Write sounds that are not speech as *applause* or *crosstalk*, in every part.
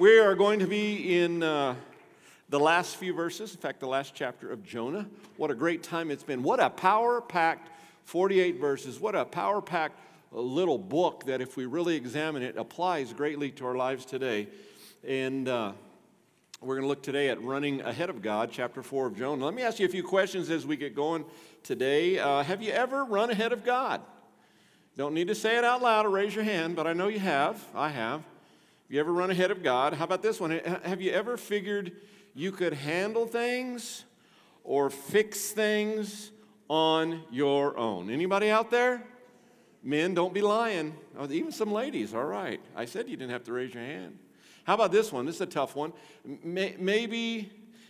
We are going to be in uh, the last few verses, in fact, the last chapter of Jonah. What a great time it's been. What a power packed 48 verses. What a power packed little book that, if we really examine it, applies greatly to our lives today. And uh, we're going to look today at running ahead of God, chapter 4 of Jonah. Let me ask you a few questions as we get going today. Uh, have you ever run ahead of God? Don't need to say it out loud or raise your hand, but I know you have. I have. You ever run ahead of God? How about this one? Have you ever figured you could handle things or fix things on your own? Anybody out there? Men, don't be lying. Oh, even some ladies, all right. I said you didn't have to raise your hand. How about this one? This is a tough one. Maybe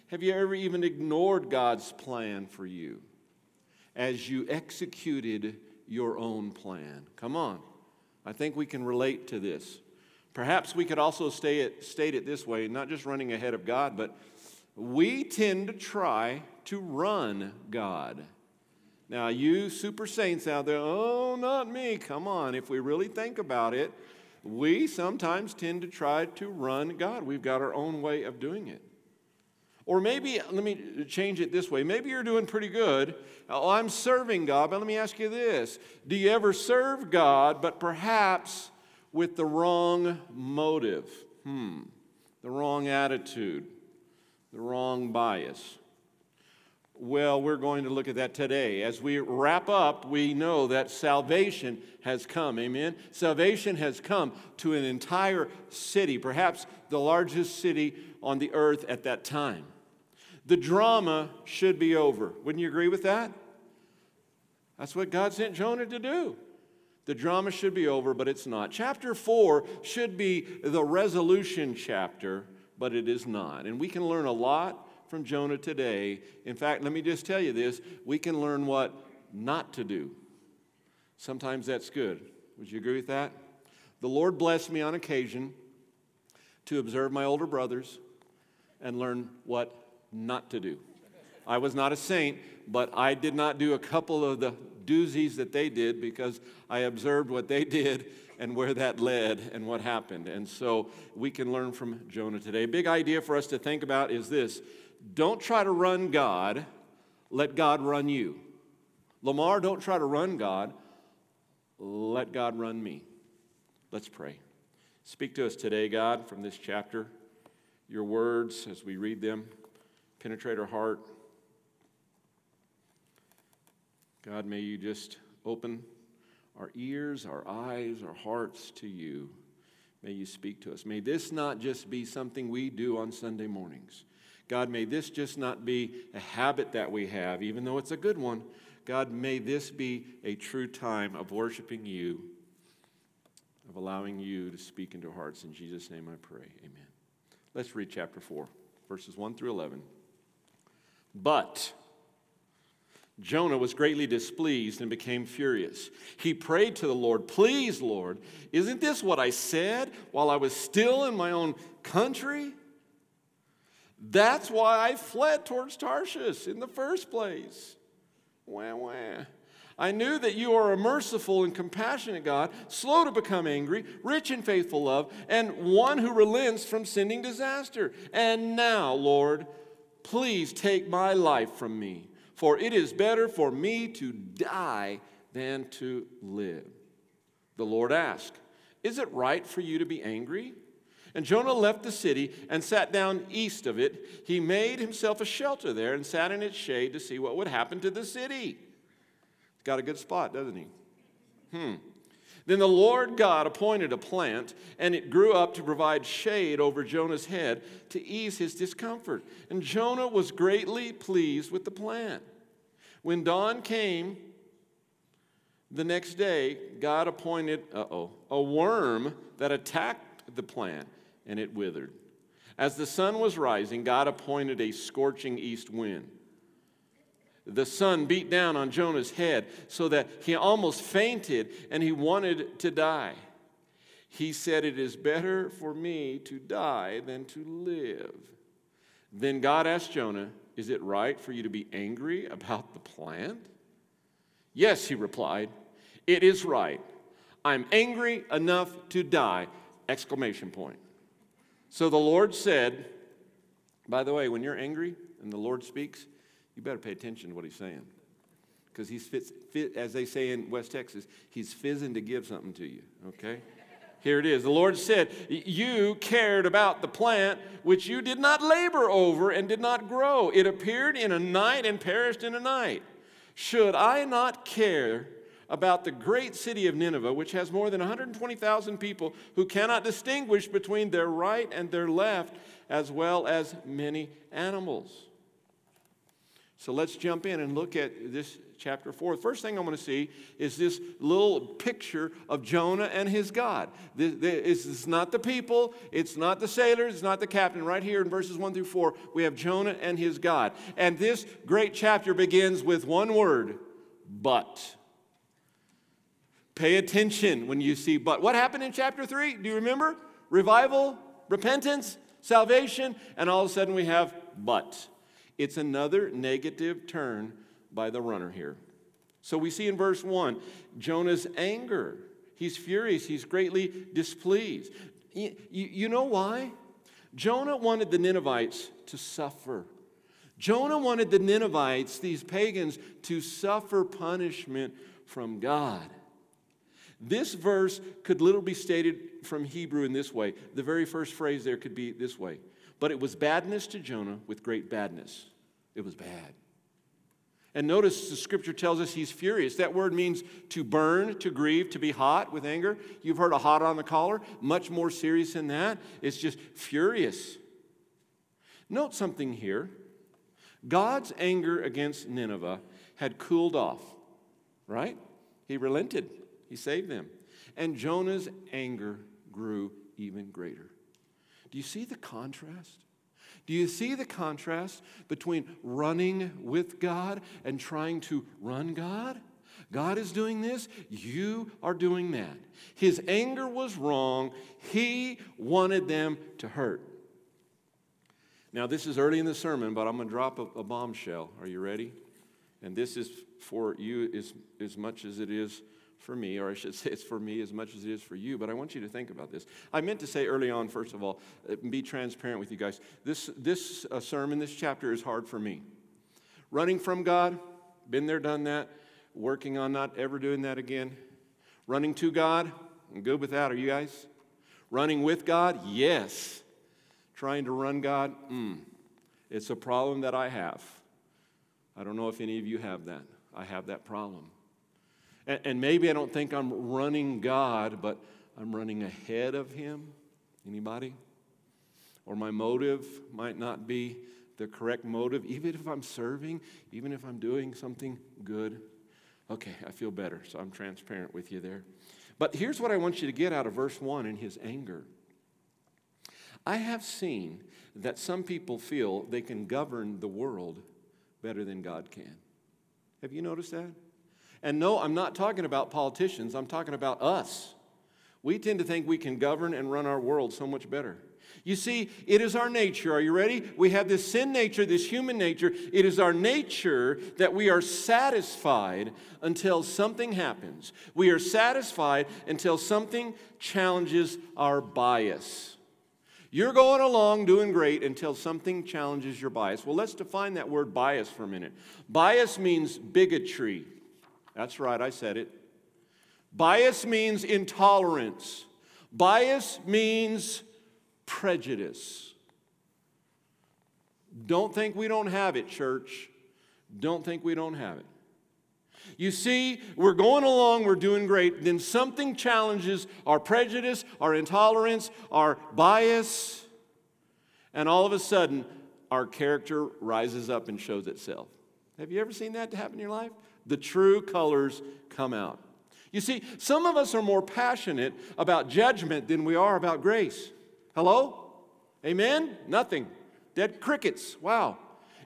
have you ever even ignored God's plan for you as you executed your own plan? Come on. I think we can relate to this. Perhaps we could also state it this way not just running ahead of God, but we tend to try to run God. Now, you super saints out there, oh, not me. Come on. If we really think about it, we sometimes tend to try to run God. We've got our own way of doing it. Or maybe, let me change it this way. Maybe you're doing pretty good. Oh, I'm serving God, but let me ask you this Do you ever serve God, but perhaps with the wrong motive, hmm, the wrong attitude, the wrong bias. Well, we're going to look at that today. As we wrap up, we know that salvation has come. Amen? Salvation has come to an entire city, perhaps the largest city on the earth at that time. The drama should be over. Wouldn't you agree with that? That's what God sent Jonah to do. The drama should be over, but it's not. Chapter 4 should be the resolution chapter, but it is not. And we can learn a lot from Jonah today. In fact, let me just tell you this we can learn what not to do. Sometimes that's good. Would you agree with that? The Lord blessed me on occasion to observe my older brothers and learn what not to do. I was not a saint, but I did not do a couple of the doozies that they did because I observed what they *laughs* did and where that led and what happened. And so we can learn from Jonah today. Big idea for us to think about is this don't try to run God, let God run you. Lamar, don't try to run God, let God run me. Let's pray. Speak to us today, God, from this chapter. Your words, as we read them, penetrate our heart. God, may you just open our ears, our eyes, our hearts to you. May you speak to us. May this not just be something we do on Sunday mornings. God, may this just not be a habit that we have, even though it's a good one. God, may this be a true time of worshiping you, of allowing you to speak into hearts. In Jesus' name I pray. Amen. Let's read chapter 4, verses 1 through 11. But, Jonah was greatly displeased and became furious. He prayed to the Lord, Please, Lord, isn't this what I said while I was still in my own country? That's why I fled towards Tarshish in the first place. Wah, wah. I knew that you are a merciful and compassionate God, slow to become angry, rich in faithful love, and one who relents from sending disaster. And now, Lord, please take my life from me for it is better for me to die than to live. The Lord asked, Is it right for you to be angry? And Jonah left the city and sat down east of it. He made himself a shelter there and sat in its shade to see what would happen to the city. He's got a good spot, doesn't he? Hmm. Then the Lord God appointed a plant, and it grew up to provide shade over Jonah's head to ease his discomfort. And Jonah was greatly pleased with the plant. When dawn came the next day, God appointed, uh oh, a worm that attacked the plant, and it withered. As the sun was rising, God appointed a scorching east wind the sun beat down on Jonah's head so that he almost fainted and he wanted to die. He said, It is better for me to die than to live. Then God asked Jonah, Is it right for you to be angry about the plant? Yes, he replied, It is right. I'm angry enough to die! Exclamation point. So the Lord said, by the way, when you're angry and the Lord speaks, you better pay attention to what he's saying. Because he's, fit, fit, as they say in West Texas, he's fizzing to give something to you, okay? Here it is. The Lord said, You cared about the plant which you did not labor over and did not grow. It appeared in a night and perished in a night. Should I not care about the great city of Nineveh, which has more than 120,000 people who cannot distinguish between their right and their left, as well as many animals? So let's jump in and look at this chapter 4. The first thing I'm going to see is this little picture of Jonah and his God. This, is not the people, it's not the sailors, it's not the captain. Right here in verses 1 through 4, we have Jonah and his God. And this great chapter begins with one word but. Pay attention when you see but. What happened in chapter 3? Do you remember? Revival, repentance, salvation, and all of a sudden we have but. It's another negative turn by the runner here. So we see in verse 1 Jonah's anger. He's furious, he's greatly displeased. You, know why? Jonah wanted the Ninevites to suffer. Jonah wanted the Ninevites, these pagans, to suffer punishment from God. This verse could literally be stated from Hebrew in this way. The very first phrase there could be this way But it was badness to Jonah with great badness. It was bad. And notice the scripture tells us he's furious. That word means to burn, to grieve, to be hot with anger. You've heard a hot on the collar. Much more serious than that. It's just furious. Note something here God's anger against Nineveh had cooled off, right? He relented, he saved them. And Jonah's anger grew even greater. Do you see the contrast? Do you see the contrast between running with God and trying to run God? God is doing this, you are doing that. His anger was wrong, he wanted them to hurt. Now, this is early in the sermon, but I'm going to drop a, a bombshell. Are you ready? And this is for you as, as much as it is for me, or I should *laughs* say it's for me as much as it is for you, but I want you to think about this. I meant to say early on, first of all, uh, be transparent with you guys. This, this uh, sermon, this chapter is hard for me. Running from God, been there, done that, working on not ever doing that again. Running to God, I'm good with that. Are you guys? Running with God, yes. Trying to run God, mm. It's a problem that I have. I don't know if any of you have that. I have that problem. And, and maybe I don't think I'm running God, but I'm running ahead of Him. Anybody? Or my motive might not be the correct motive, even if I'm serving, even if I'm doing something good. Okay, I feel better, so I'm transparent with you there. But here's what I want you to get out of verse 1 in his anger. I have seen that some people feel they can govern the world better than God can. Have you noticed that? And no, I'm not talking about politicians, I'm talking about us. We tend to think we can govern and run our world so much better. You see, it is our nature. Are you ready? We have this sin nature, this human nature. It is our nature that we are satisfied until something happens. We are satisfied until something challenges our bias. You're going along doing great until something challenges your bias. Well, let's define that word bias for a minute. Bias means bigotry. That's right, I said it. Bias means intolerance, bias means prejudice. Don't think we don't have it, church. Don't think we don't have it. You see, we're going along, we're doing great, then something challenges our prejudice, our intolerance, our bias, and all of a sudden, our character rises up and shows itself. Have you ever seen that happen in your life? The true colors come out. You see, some of us are more passionate about judgment than we are about grace. Hello? Amen? Nothing. Dead crickets. Wow.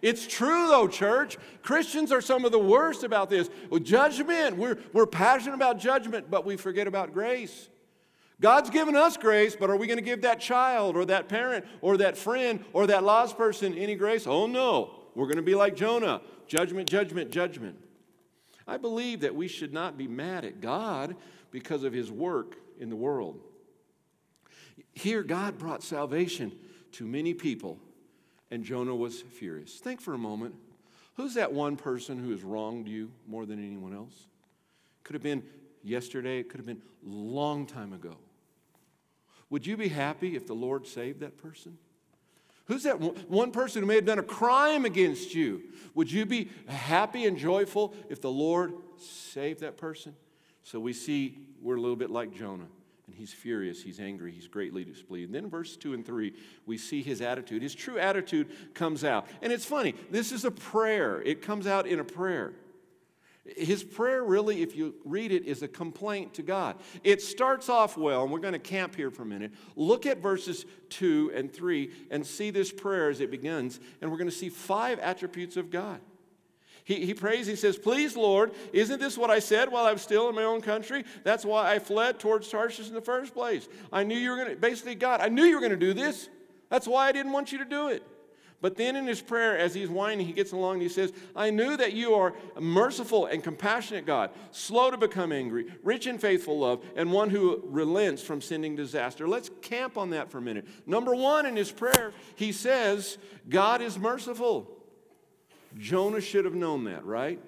It's true, though, church. Christians are some of the worst about this. Well, judgment, we're, we're passionate about judgment, but we forget about grace. God's given us grace, but are we going to give that child or that parent or that friend or that lost person any grace? Oh, no. We're going to be like Jonah judgment, judgment, judgment. I believe that we should not be mad at God because of his work in the world. Here, God brought salvation to many people, and Jonah was furious. Think for a moment. Who's that one person who has wronged you more than anyone else? Could have been yesterday, it could have been a long time ago. Would you be happy if the Lord saved that person? Who's that one person who may have done a crime against you? Would you be happy and joyful if the Lord saved that person? So we see we're a little bit like Jonah. And he's furious, he's angry, he's greatly displeased. And then verse 2 and 3, we see his attitude. His true attitude comes out. And it's funny, this is a prayer. It comes out in a prayer. His prayer, really, if you read it, is a complaint to God. It starts off well, and we're going to camp here for a minute. Look at verses 2 and 3 and see this prayer as it begins, and we're going to see five attributes of God. He, he prays, he says, Please, Lord, isn't this what I said while I was still in my own country? That's why I fled towards Tarshish in the first place. I knew you were going to, basically, God, I knew you were going to do this. That's why I didn't want you to do it. But then in his prayer, as he's whining, he gets along and he says, I knew that you are a merciful and compassionate God, slow to become angry, rich in faithful love, and one who relents from sending disaster. Let's camp on that for a minute. Number one in his prayer, he says, God is merciful. Jonah should have known that, right?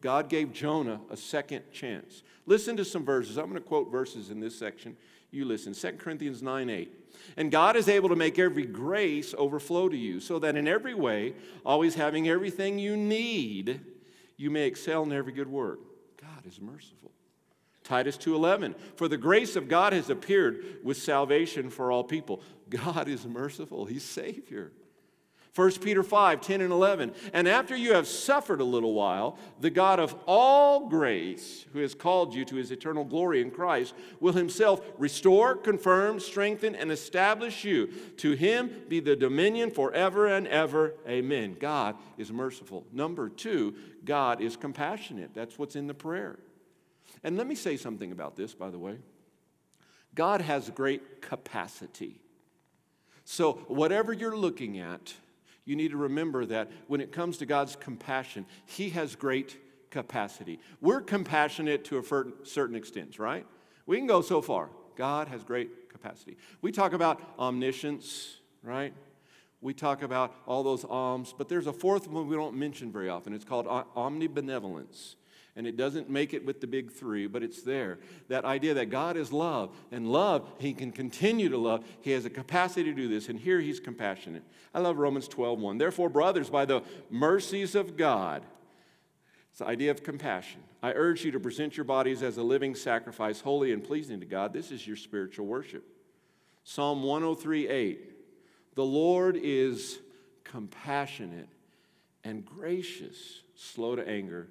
God gave Jonah a second chance. Listen to some verses. I'm going to quote verses in this section. You listen. 2 Corinthians 9 8. And God is able to make every grace overflow to you, so that in every way, always having everything you need, you may excel in every good work. God is merciful. Titus 2:11 For the grace of God has appeared with salvation for all people. God is merciful. He's savior. 1 Peter 5 10 and 11. And after you have suffered a little while, the God of all grace, who has called you to his eternal glory in Christ, will himself restore, confirm, strengthen, and establish you. To him be the dominion forever and ever. Amen. God is merciful. Number two, God is compassionate. That's what's in the prayer. And let me say something about this, by the way. God has great capacity. So, whatever you're looking at, you need to remember that when it comes to God's compassion, He has great capacity. We're compassionate to a certain extent, right? We can go so far. God has great capacity. We talk about omniscience, right? We talk about all those alms, but there's a fourth one we don't mention very often. It's called omnibenevolence and it doesn't make it with the big three, but it's there. That idea that God is love, and love, He can continue to love. He has a capacity to do this, and here He's compassionate. I love Romans 12 1. Therefore, brothers, by the mercies of God, it's the idea of compassion. I urge you to present your bodies as a living sacrifice, holy and pleasing to God. This is your spiritual worship. Psalm 103 8. The Lord is compassionate and gracious, slow to anger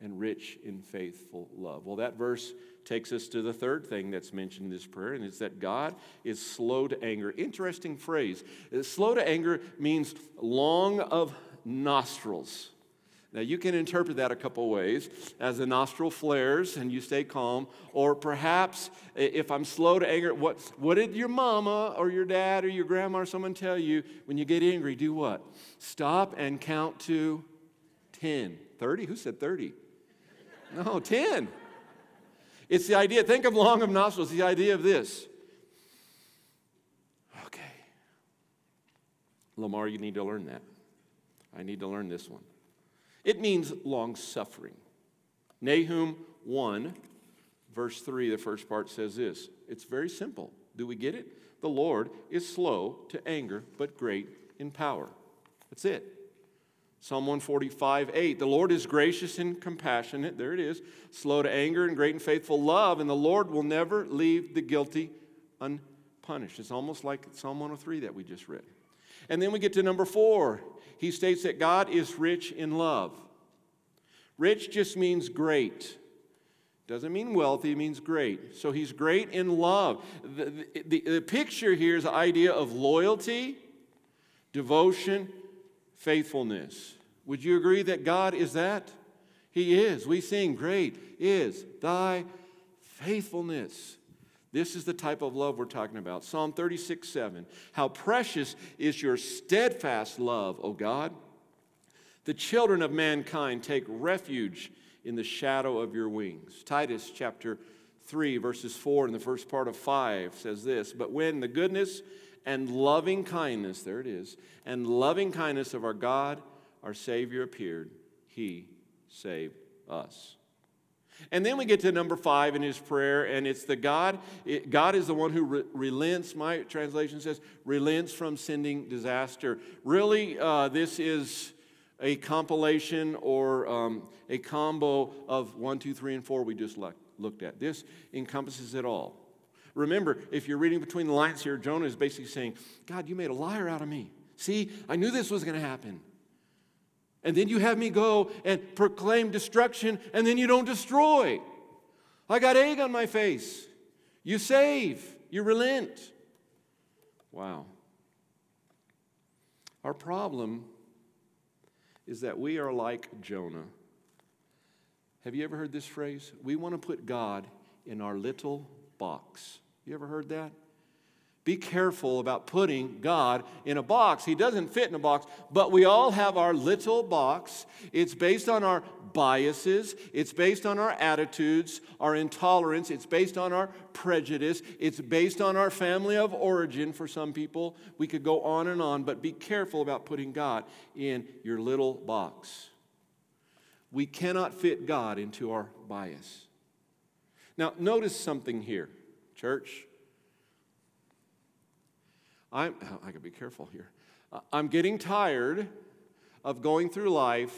and rich in faithful love. Well, that verse takes us to the third thing that's mentioned in this prayer, and it's that God is slow to anger. Interesting phrase. Uh, slow to anger means long of nostrils. Now, you can interpret that a couple ways as the nostril flares and you stay calm, or perhaps if I'm slow to anger, what, what did your mama or your dad or your grandma or someone tell you when you get angry? Do what? Stop and count to 10. 30? Who said 30? No, 10. It's the idea, think of long of nostrils, the idea of this. Okay. Lamar, you need to learn that. I need to learn this one. It means long suffering. Nahum 1, verse 3, the first part says this. It's very simple. Do we get it? The Lord is slow to anger, but great in power. That's it. Psalm 145, 8. The Lord is gracious and compassionate. There it is. Slow to anger and great and faithful love, and the Lord will never leave the guilty unpunished. It's almost like Psalm 103 that we just read. And then we get to number four. He states that God is rich in love. Rich just means great. Doesn't mean wealthy, it means great. So he's great in love. The, the, the picture here is the idea of loyalty, devotion, faithfulness. Would you agree that God is that? He is. We sing, Great is thy faithfulness. This is the type of love we're talking about. Psalm 36 7. How precious is your steadfast love, O God. The children of mankind take refuge in the shadow of your wings. Titus chapter 3, verses 4 and the first part of 5 says this But when the goodness and loving kindness, there it is, and loving kindness of our God, our Savior appeared. He saved us. And then we get to number five in his prayer, and it's the God, it, God is the one who re- relents, my translation says, relents from sending disaster. Really, uh, this is a compilation or um, a combo of one, two, three, and four we just looked at. This encompasses it all. Remember, if you're reading between the lines here, Jonah is basically saying, God, you made a liar out of me. See, I knew this was going to happen. And then you have me go and proclaim destruction, and then you don't destroy. I got egg on my face. You save, you relent. Wow. Our problem is that we are like Jonah. Have you ever heard this phrase? We want to put God in our little box. You ever heard that? Be careful about putting God in a box. He doesn't fit in a box, but we all have our little box. It's based on our biases, it's based on our attitudes, our intolerance, it's based on our prejudice, it's based on our family of origin for some people. We could go on and on, but be careful about putting God in your little box. We cannot fit God into our bias. Now, notice something here, church. I'm, oh, I gotta be careful here. Uh, I'm getting tired of going through life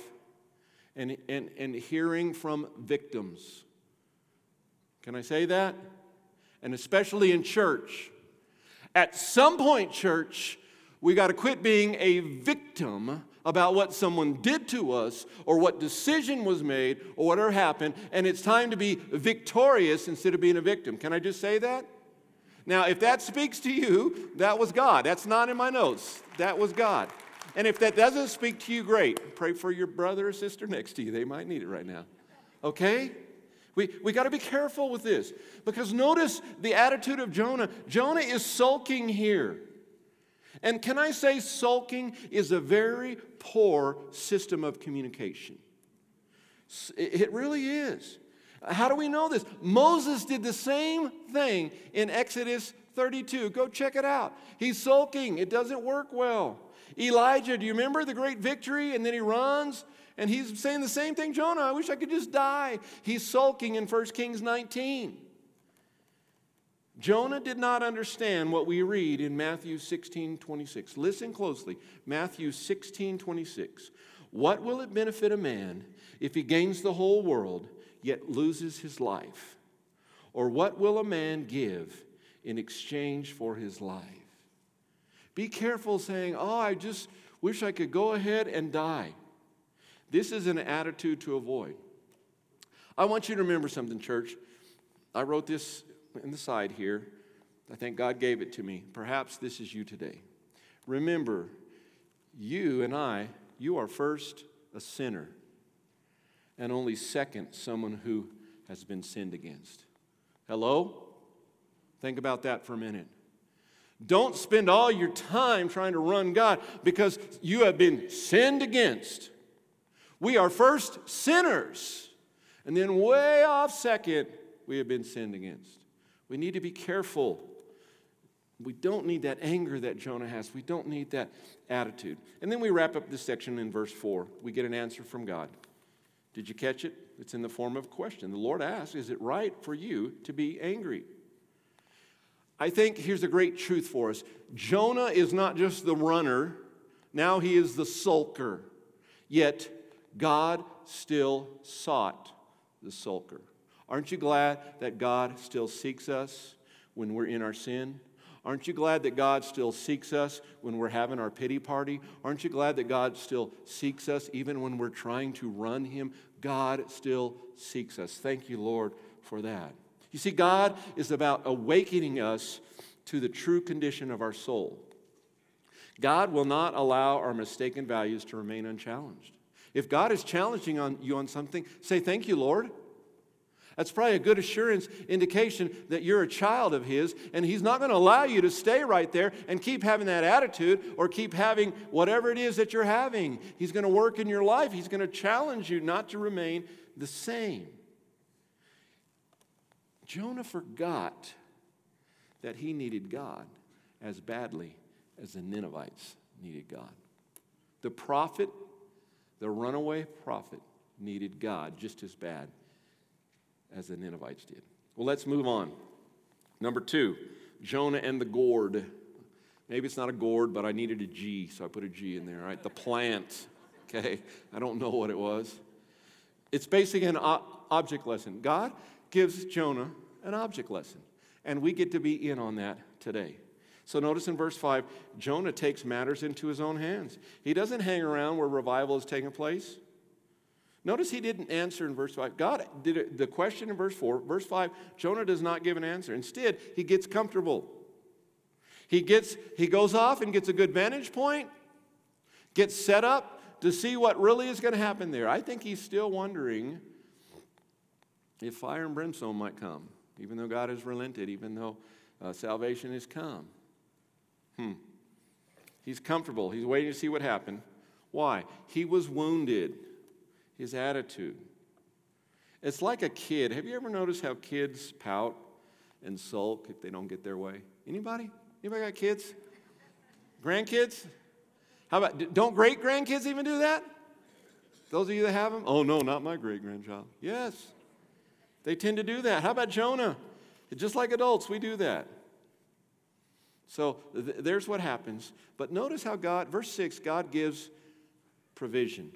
and, and, and hearing from victims. Can I say that? And especially in church. At some point, church, we got to quit being a victim about what someone did to us or what decision was made or whatever happened, and it's time to be victorious instead of being a victim. Can I just say that? Now, if that speaks to you, that was God. That's not in my notes. That was God. And if that doesn't speak to you, great. Pray for your brother or sister next to you. They might need it right now. Okay? We, we got to be careful with this because notice the attitude of Jonah. Jonah is sulking here. And can I say, sulking is a very poor system of communication? It really is. How do we know this? Moses did the same thing in Exodus 32. Go check it out. He's sulking, it doesn't work well. Elijah, do you remember the great victory? And then he runs and he's saying the same thing Jonah, I wish I could just die. He's sulking in 1 Kings 19. Jonah did not understand what we read in Matthew 16 26. Listen closely. Matthew 16 26. What will it benefit a man if he gains the whole world yet loses his life? Or what will a man give in exchange for his life? Be careful saying, Oh, I just wish I could go ahead and die. This is an attitude to avoid. I want you to remember something, church. I wrote this in the side here. I think God gave it to me. Perhaps this is you today. Remember, you and I, you are first a sinner and only second, someone who has been sinned against. Hello? Think about that for a minute. Don't spend all your time trying to run God because you have been sinned against. We are first sinners, and then way off second, we have been sinned against. We need to be careful. We don't need that anger that Jonah has. We don't need that attitude. And then we wrap up this section in verse 4. We get an answer from God. Did you catch it? It's in the form of a question. The Lord asks, Is it right for you to be angry? I think here's a great truth for us Jonah is not just the runner, now he is the sulker. Yet God still sought the sulker. Aren't you glad that God still seeks us when we're in our sin? Aren't you glad that God still seeks us when we're having our pity party? Aren't you glad that God still seeks us even when we're trying to run Him? God still seeks us. Thank you, Lord, for that. You see, God is about awakening us to the true condition of our soul. God will not allow our mistaken values to remain unchallenged. If God is challenging on you on something, say, Thank you, Lord. That's probably a good assurance indication that you're a child of His, and He's not going to allow you to stay right there and keep having that attitude or keep having whatever it is that you're having. He's going to work in your life, He's going to challenge you not to remain the same. Jonah forgot that he needed God. as badly as the Ninevites needed God. The prophet, the runaway prophet, needed God just as bad as the Ninevites did. Well, let's move on. Number two, Jonah and the gourd. Maybe it's not a gourd, but I needed a G, so I put a G in there, right? The plant, okay? I don't know what it was. It's basically an object lesson. God gives Jonah an object lesson, and we get to be in on that today. So notice in verse 5, Jonah takes matters into his own hands. He doesn't hang around where revival is taking place. Notice he didn't answer in verse 5. God did it, the question in verse 4. Verse 5, Jonah does not give an answer. Instead, he gets comfortable. He, gets, he goes off and gets a good vantage point, gets set up to see what really is going to happen there. I think he's still wondering if fire and brimstone might come, even though God has relented, even though uh, salvation has come. Hmm. He's comfortable. He's waiting to see what happened. Why? He was wounded. His attitude. It's like a kid. Have you ever noticed how kids pout and sulk if they don't get their way? Anybody? Anybody got kids? Grandkids? How about, don't great grandkids even do that? Those of you that have them? Oh, no, not my great grandchild. Yes. They tend to do that. How about Jonah? Just like adults, we do that. So th- there's what happens. But notice how God, verse 6, God gives provision.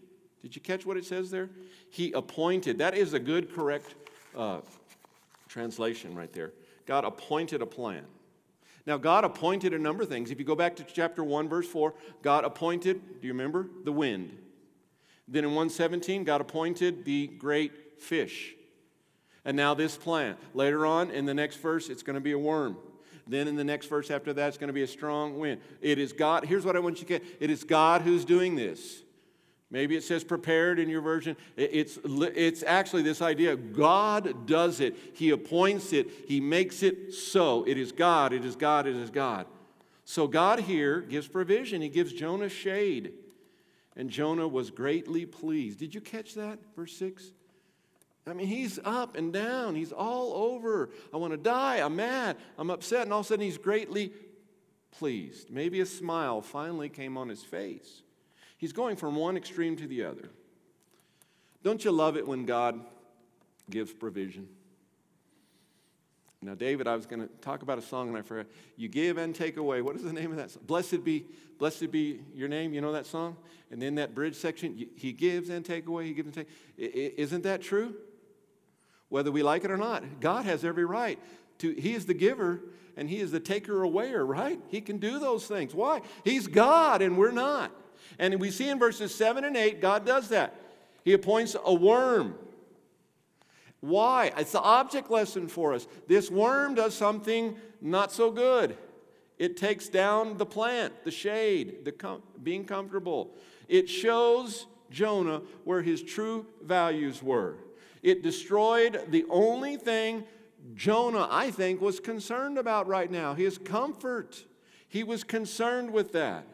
Did you catch what it says there? He appointed. That is a good, correct uh, translation right there. God appointed a plan. Now, God appointed a number of things. If you go back to chapter 1, verse 4, God appointed, do you remember? The wind. Then in 117, God appointed the great fish. And now this plant. Later on, in the next verse, it's going to be a worm. Then in the next verse after that, it's going to be a strong wind. It is God. Here's what I want you to get it is God who's doing this. Maybe it says prepared in your version. It's, it's actually this idea God does it, He appoints it, He makes it so. It is God, it is God, it is God. So God here gives provision. He gives Jonah shade. And Jonah was greatly pleased. Did you catch that? Verse 6? I mean, he's up and down. He's all over. I want to die. I'm mad. I'm upset. And all of a sudden, he's greatly pleased. Maybe a smile finally came on his face. He's going from one extreme to the other. Don't you love it when God gives provision? Now, David, I was going to talk about a song and I forgot. You give and take away. What is the name of that song? Blessed be, blessed be your name. You know that song? And then that bridge section, he gives and take away. He gives and take. Isn't that true? whether we like it or not. God has every right to, He is the giver and He is the taker awayer, right? He can do those things. Why? He's God and we're not. And we see in verses 7 and 8, God does that. He appoints a worm. Why? It's the object lesson for us. This worm does something not so good. It takes down the plant, the shade, the com- being comfortable. It shows Jonah where his true values were. It destroyed the only thing Jonah, I think, was concerned about right now his comfort. He was concerned with that.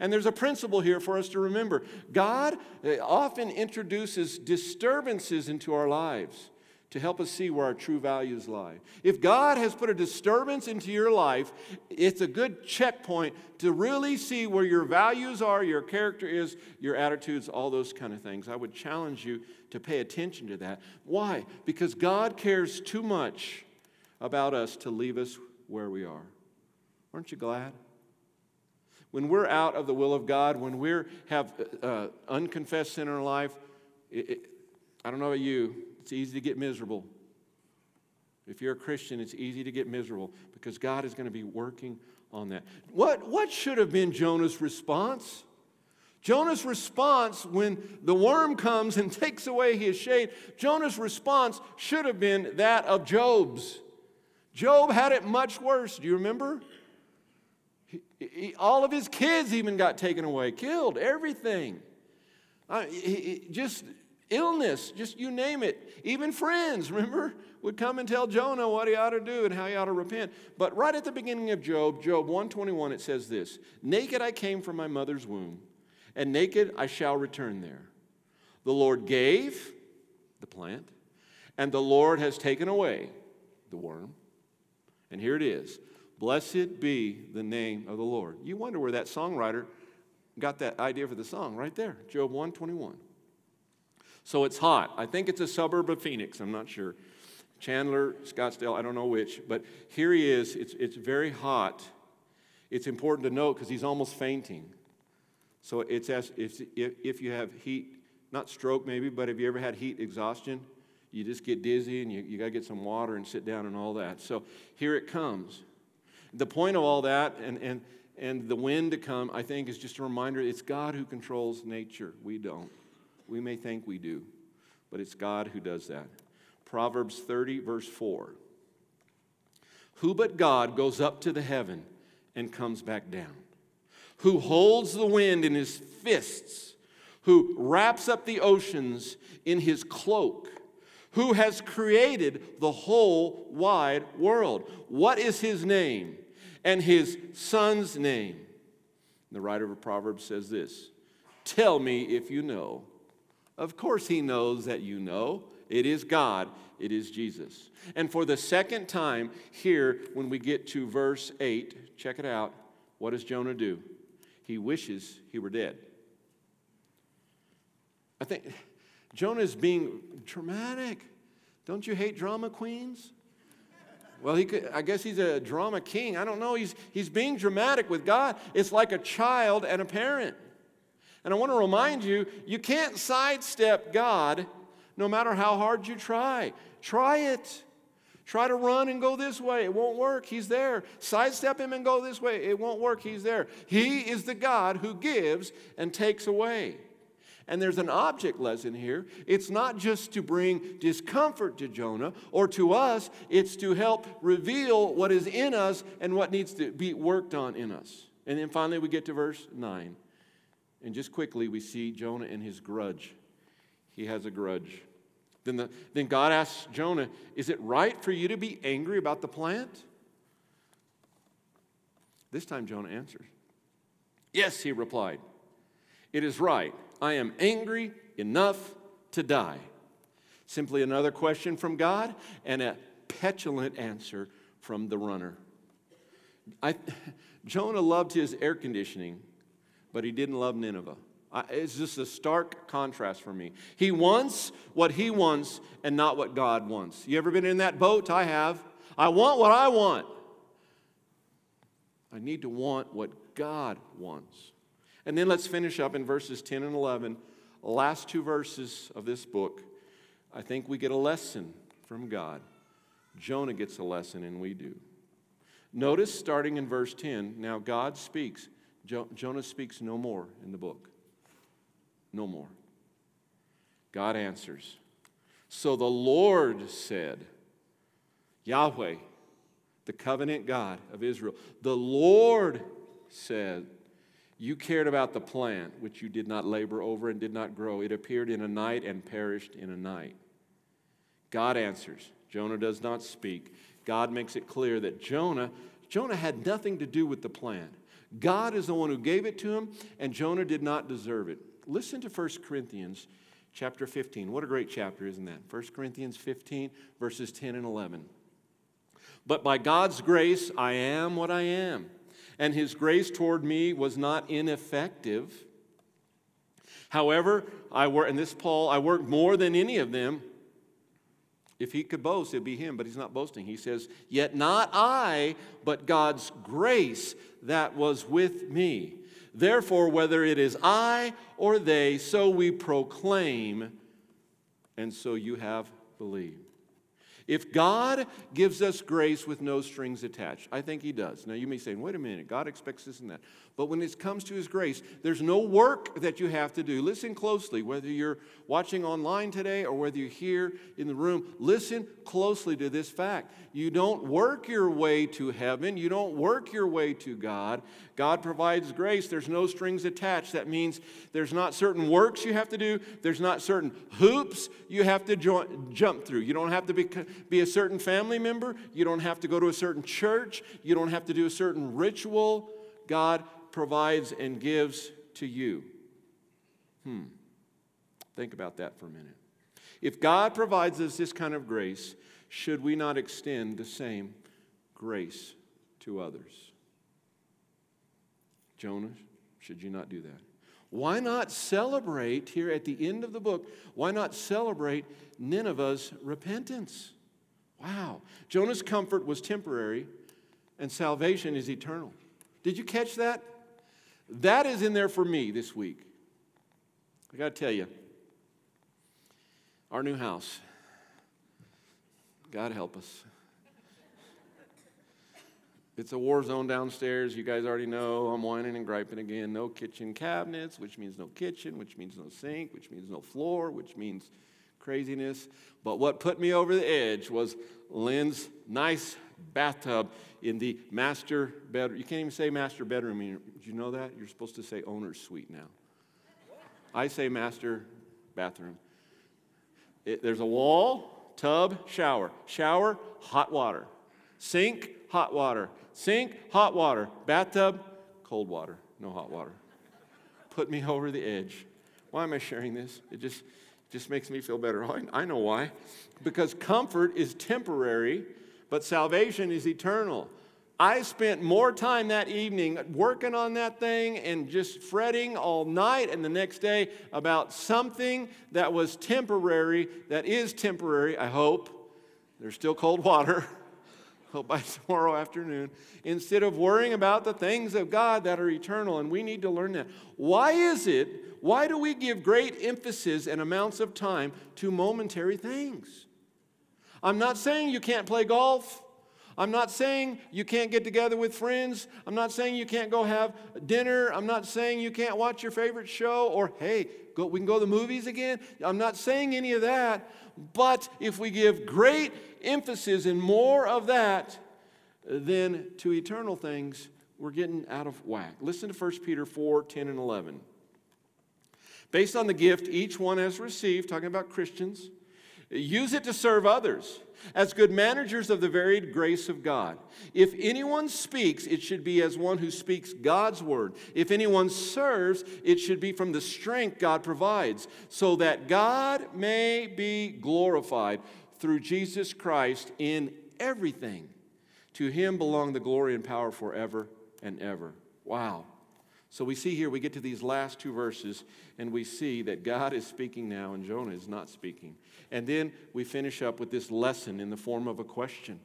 And there's a principle here for us to remember God eh, often introduces disturbances into our lives to help us see where our true values lie. If God has put a disturbance into your life, it's a good checkpoint to really see where your values are, your character is, your attitudes, all those kind of things. I would challenge you to pay attention to that. Why? Because God cares too much about us to leave us where we are. Aren't you glad? When we're out of the will of God, when we have uh, unconfessed sin in our life, it, it, I don't know about you, it's easy to get miserable. If you're a Christian, it's easy to get miserable because God is going to be working on that. What, what should have been Jonah's response? Jonah's response when the worm comes and *laughs* takes away his shade, Jonah's response should have been that of Job's. Job had it much worse. Do you remember? He, he, all of his kids even got taken away, killed, everything. Uh, he, just illness, just you name it. Even friends, remember, would come and tell Jonah what he ought to do and how he ought to repent. But right at the beginning of Job, Job 121, it says this Naked I came from my mother's womb, and naked I shall return there. The Lord gave the plant, and the Lord has taken away the worm. And here it is Blessed be the name of the Lord. You wonder where that songwriter got that idea for the song right there, Job 121. So it's hot. I think it's a suburb of Phoenix, I'm not sure. Chandler, Scottsdale, I don't know which, but here he is. It's, it's very hot. It's important to note because he's almost fainting. So it's as if, if you have heat, not stroke maybe, but have you ever had heat exhaustion? You just get dizzy and you, you got to get some water and sit down and all that. So here it comes. The point of all that and, and, and the wind to come, I think, is just a reminder it's God who controls nature. We don't. We may think we do, but it's God who does that. Proverbs 30, verse 4. Who but God goes up to the heaven and comes back down? Who holds the wind in his fists? Who wraps up the oceans in his cloak? Who has created the whole wide world? What is his name and his son's name? The writer of Proverbs says this Tell me if you know. Of course, he knows that you know. It is God, it is Jesus. And for the second time here, when we get to verse 8, check it out. What does Jonah do? He wishes he were dead. I think Jonah is being dramatic. Don't you hate drama queens? Well, he could, I guess he's a drama king. I don't know. He's, he's being dramatic with God. It's like a child and a parent. And I want to remind you you can't sidestep God no matter how hard you try. Try it. Try to run and go this way. It won't work. He's there. Sidestep him and go this way. It won't work. He's there. He is the God who gives and takes away. And there's an object lesson here. It's not just to bring discomfort to Jonah or to us, it's to help reveal what is in us and what needs to be worked on in us. And then finally, we get to verse 9. And just quickly, we see Jonah and his grudge. He has a grudge. Then, the, then God asks Jonah, Is it right for you to be angry about the plant? This time Jonah answers, Yes, he replied. It is right. I am angry enough to die. Simply another question from God and a petulant answer from the runner. I, *laughs* Jonah loved his air conditioning, but he didn't love Nineveh. It's just a stark contrast for me. He wants what he wants and not what God wants. You ever been in that boat? I have. I want what I want. I need to want what God wants. And then let's finish up in verses 10 and 11, last two verses of this book. I think we get a lesson from God. Jonah gets a lesson, and we do. Notice starting in verse 10, now God speaks. Jo- Jonah speaks no more in the book no more. God answers. So the Lord said, Yahweh, the covenant God of Israel, the Lord said, You cared about the plant which you did not labor over and did not grow. It appeared in a night and perished in a night. God answers. Jonah does not speak. God makes it clear that Jonah, Jonah had nothing to do with the plant. God is the one who gave it to him, and Jonah did not deserve it listen to 1 Corinthians chapter 15. What a great chapter, isn't that? 1 Corinthians 15, verses 10 and 11. But by God's grace, I am what I am. And his grace toward me was not ineffective. However, I work, and this Paul, I worked more than any of them. If he could boast, it'd be him, but he's not boasting. He says, Yet not I, but God's grace that was with me. Therefore, whether it is I or they, so we proclaim, and so you have believed. If God gives us grace with no strings attached, I think He does. Now, you may say, wait a minute, God expects this and that. But when it comes to His grace, there's no work that you have to do. Listen closely, whether you're watching online today or whether you're here in the room, listen closely to this fact. You don't work your way to heaven, you don't work your way to God. God provides grace, there's no strings attached. That means there's not certain works you have to do, there's not certain hoops you have to jump through. You don't have to be, be a certain family member, you don't have to go to a certain church, you don't have to do a certain ritual. God provides and gives to you. Hmm. Think about that for a minute. If God provides us this kind of grace, should we not extend the same grace to others. Jonah, should you not do that? Why not celebrate here at the end of the book? Why not celebrate Nineveh's repentance? Wow. Jonah's comfort was temporary and salvation is eternal. Did you catch that? That is in there for me this week. I got to tell you, our new house, God help us. It's a war zone downstairs. You guys already know I'm whining and griping again. No kitchen cabinets, which means no kitchen, which means no sink, which means no floor, which means craziness. But what put me over the edge was Lynn's nice bathtub in the master bedroom. You can't even say master bedroom. Did you know that? You're supposed to say owner's suite now. I say master bathroom. It, there's a wall, tub, shower. Shower, hot water. Sink, hot water. Sink, hot water. Bathtub, cold water. No hot water. Put me over the edge. Why am I sharing this? It just, just makes me feel better. Oh, I, I know why. Because comfort is temporary, but salvation is eternal. I spent more time that evening working on that thing and just fretting all night and the next day about something that was temporary, that is temporary, I hope. There's still cold water. *laughs* hope by tomorrow afternoon, instead of worrying about the things of God that are eternal. And we need to learn that. Why is it, why do we give great emphasis and amounts of time to momentary things? I'm not saying you can't play golf. I'm not saying you can't get together with friends. I'm not saying you can't go have dinner. I'm not saying you can't watch your favorite show or, hey, go, we can go to the movies again. I'm not saying any of that. But if we give great emphasis and more of that uh, than to eternal things, we're getting out of whack. Listen to 1 Peter 4 10 and 11. Based on the gift each one has received, talking about Christians, use it to serve others as good managers of the varied grace of God. If anyone speaks, it should be as one who speaks God's word. If anyone serves, it should be from the strength God provides, so that God may be glorified through Jesus Christ in everything. To him belong the glory and power forever and ever. Wow. So we see here, we get to these last two verses, and we see that God is speaking now and Jonah is not speaking. And then we finish up with this lesson in the form of a question.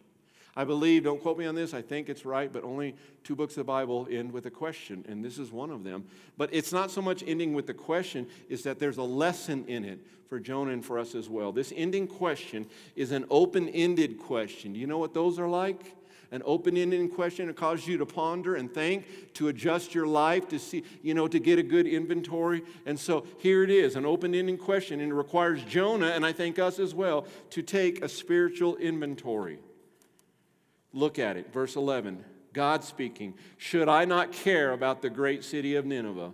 I believe, don't quote me on this, I think it's right, but only two books of the Bible end with a question, and this is one of them. But it's not so much ending with the question, is that there's a lesson in it for Jonah and for us as well. This ending question is an open ended question. Do you know what those are like? An open-ended question. It causes you to ponder and think, to adjust your life, to see, you know, to get a good inventory. And so here it is, an open-ended question, and it requires Jonah, and I think us as well, to take a spiritual inventory. Look at it, verse 11. God speaking, Should I not care about the great city of Nineveh,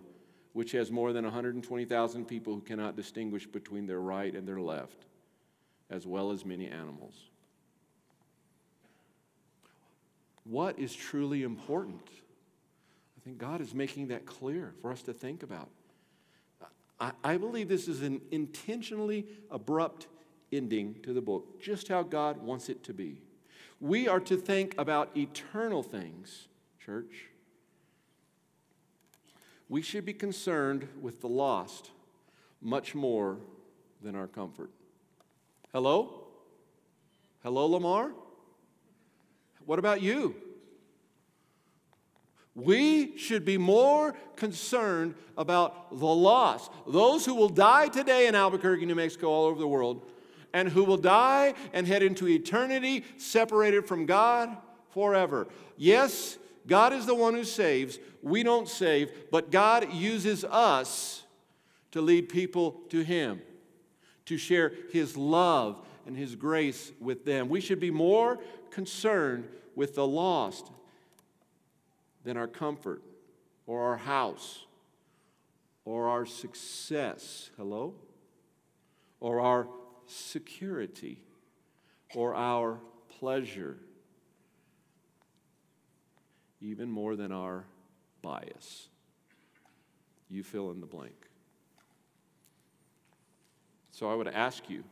which has more than 120,000 people who cannot distinguish between their right and their left, as well as many animals? What is truly important. I think God is making that clear for us to think about. I, I believe this is an intentionally abrupt ending to the book, just how God wants it to be. We are to think about eternal things, church. We should be concerned with the lost much more than our comfort. Hello? Hello, Lamar? What about you? We should be more concerned about the lost. Those who will die today in Albuquerque, New Mexico, all over the world, and who will die and head into eternity separated from God forever. Yes, God is the one who saves. We don't save, but God uses us to lead people to Him, to share His love and His grace with them. We should be more concerned with the lost than our comfort or our house or our success. Hello? Or our security or our pleasure, even more than our bias. You fill in the blank. So I would ask you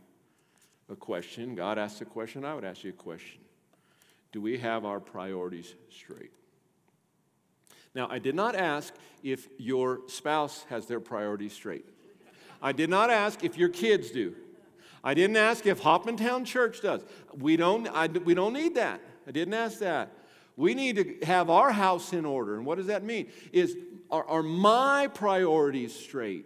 a question. God asks a question, I would ask you a question. Do we have our priorities straight? Now, I did not ask if your spouse has their priorities straight. I did not ask if your kids do. I didn't ask if Hoffmantown Church does. We don't, I, we don't need that. I didn't ask that. We need to have our house in order. And what does that mean? Is are, are my priorities straight?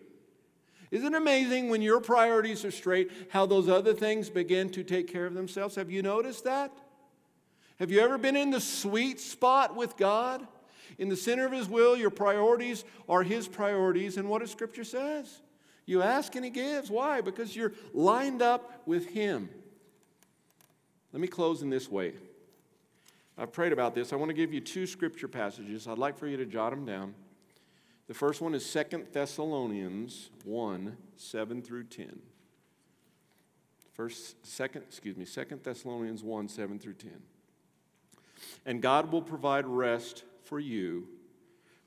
Isn't it amazing when your priorities are straight how those other things begin to take care of themselves? Have you noticed that? Have you ever been in the sweet spot with God? In the center of His will, your priorities are His priorities. And what does Scripture says? You ask and He gives. Why? Because you're lined up with Him. Let me close in this way. I've prayed about this. I want to give you two scripture passages. I'd like for you to jot them down. The first one is Second Thessalonians 1 7 through 10. First, second, excuse me, Second Thessalonians 1 7 through 10. And God will provide rest for you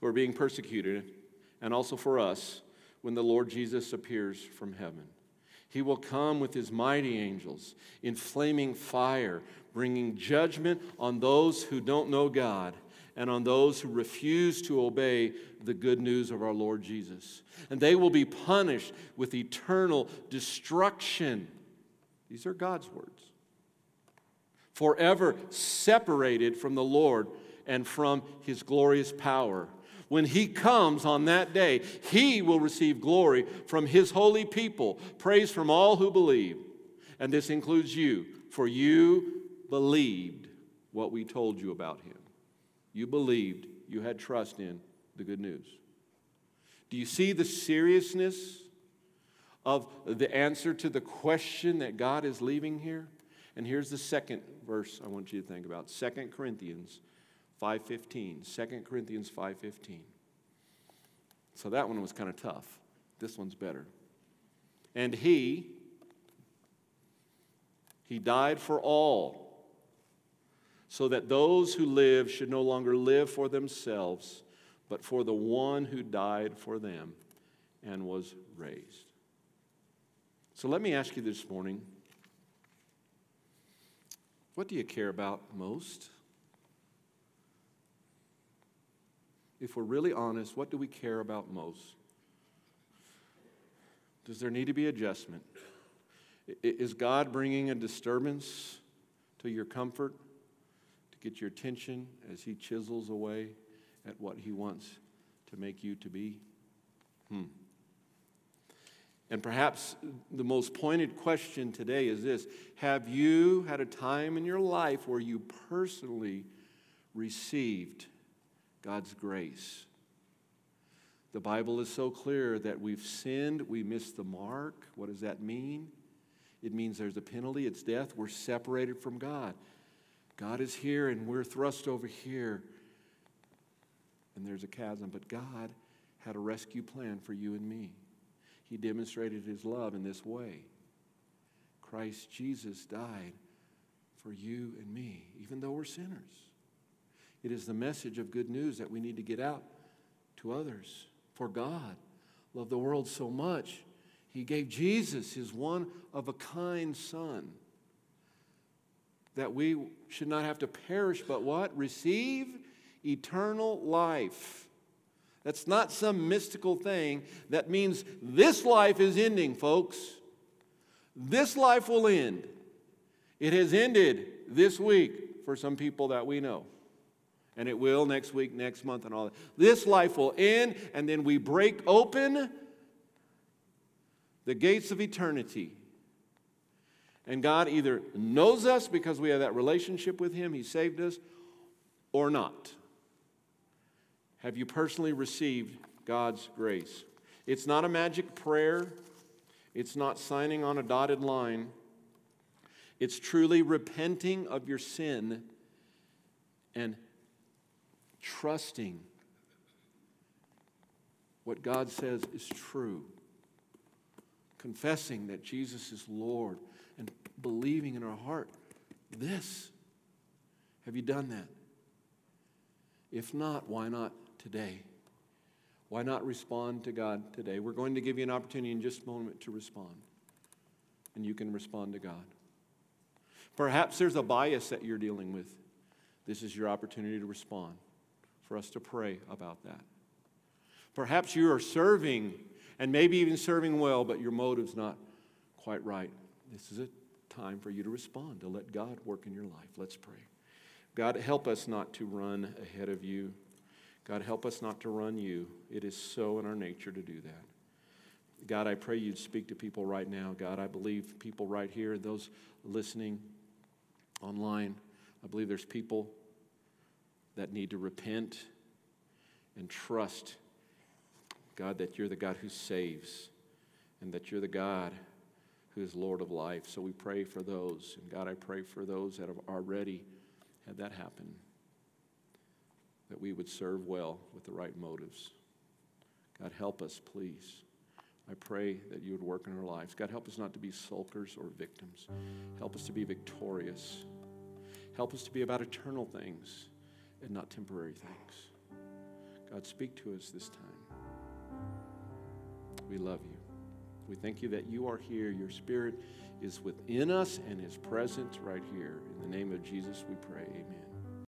who are being persecuted, and also for us when the Lord Jesus appears from heaven. He will come with his mighty angels in flaming fire, bringing judgment on those who don't know God and on those who refuse to obey the good news of our Lord Jesus. And they will be punished with eternal destruction. These are God's words. Forever separated from the Lord and from his glorious power. When he comes on that day, he will receive glory from his holy people, praise from all who believe. And this includes you, for you believed what we told you about him. You believed, you had trust in the good news. Do you see the seriousness of the answer to the question that God is leaving here? And here's the second verse I want you to think about 2 Corinthians 5:15. 2 Corinthians 5:15. So that one was kind of tough. This one's better. And he he died for all so that those who live should no longer live for themselves, but for the one who died for them and was raised. So let me ask you this morning what do you care about most? If we're really honest, what do we care about most? Does there need to be adjustment? Is God bringing a disturbance to your comfort? To get your attention as He chisels away at what He wants to make you to be? Hmm. And perhaps the most pointed question today is this Have you had a time in your life where you personally received God's grace? The Bible is so clear that we've sinned, we missed the mark. What does that mean? It means there's a penalty, it's death. We're separated from God. God is here and we're thrust over here. And there's a chasm. But God had a rescue plan for you and me. He demonstrated his love in this way. Christ Jesus died for you and me, even though we're sinners. It is the message of good news that we need to get out to others. For God loved the world so much, he gave Jesus, his one of a kind Son that we should not have to perish, but what? Receive eternal life. That's not some mystical thing. That means this life is ending, folks. This life will end. It has ended this week for some people that we know. And it will next week, next month, and all that. This life will end, and then we break open the gates of eternity and God either knows us because we have that relationship with Him, He saved us, or not. Have you personally received God's grace? It's not a magic prayer, it's not signing on a dotted line. It's truly repenting of your sin and trusting what God says is true. Confessing that Jesus is Lord and believing in our heart this. Have you done that? If not, why not today? Why not respond to God today? We're going to give you an opportunity in just a moment to respond. And you can respond to God. Perhaps there's a bias that you're dealing with. this is your opportunity to respond, for us to pray about that. Perhaps you are serving and maybe even serving well, but your motive's not quite right. This is a time for you to respond, to let God work in your life. Let's pray. God, help us not to run ahead of you. God, help us not to run you. It is so in our nature to do that. God, I pray you'd speak to people right now. God, I believe people right here, those listening online, I believe there's people that need to repent and trust, God, that you're the God who saves and that you're the God who is Lord of life. So we pray for those. And God, I pray for those that have already had that happen, that we would serve well with the right motives. God, help us, please. I pray that you would work in our lives. God, help us not to be sulkers or victims. Help us to be victorious. Help us to be about eternal things and not temporary things. God, speak to us this time. We love you. We thank you that you are here. Your spirit is within us and is present right here. In the name of Jesus, we pray. Amen.